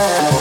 The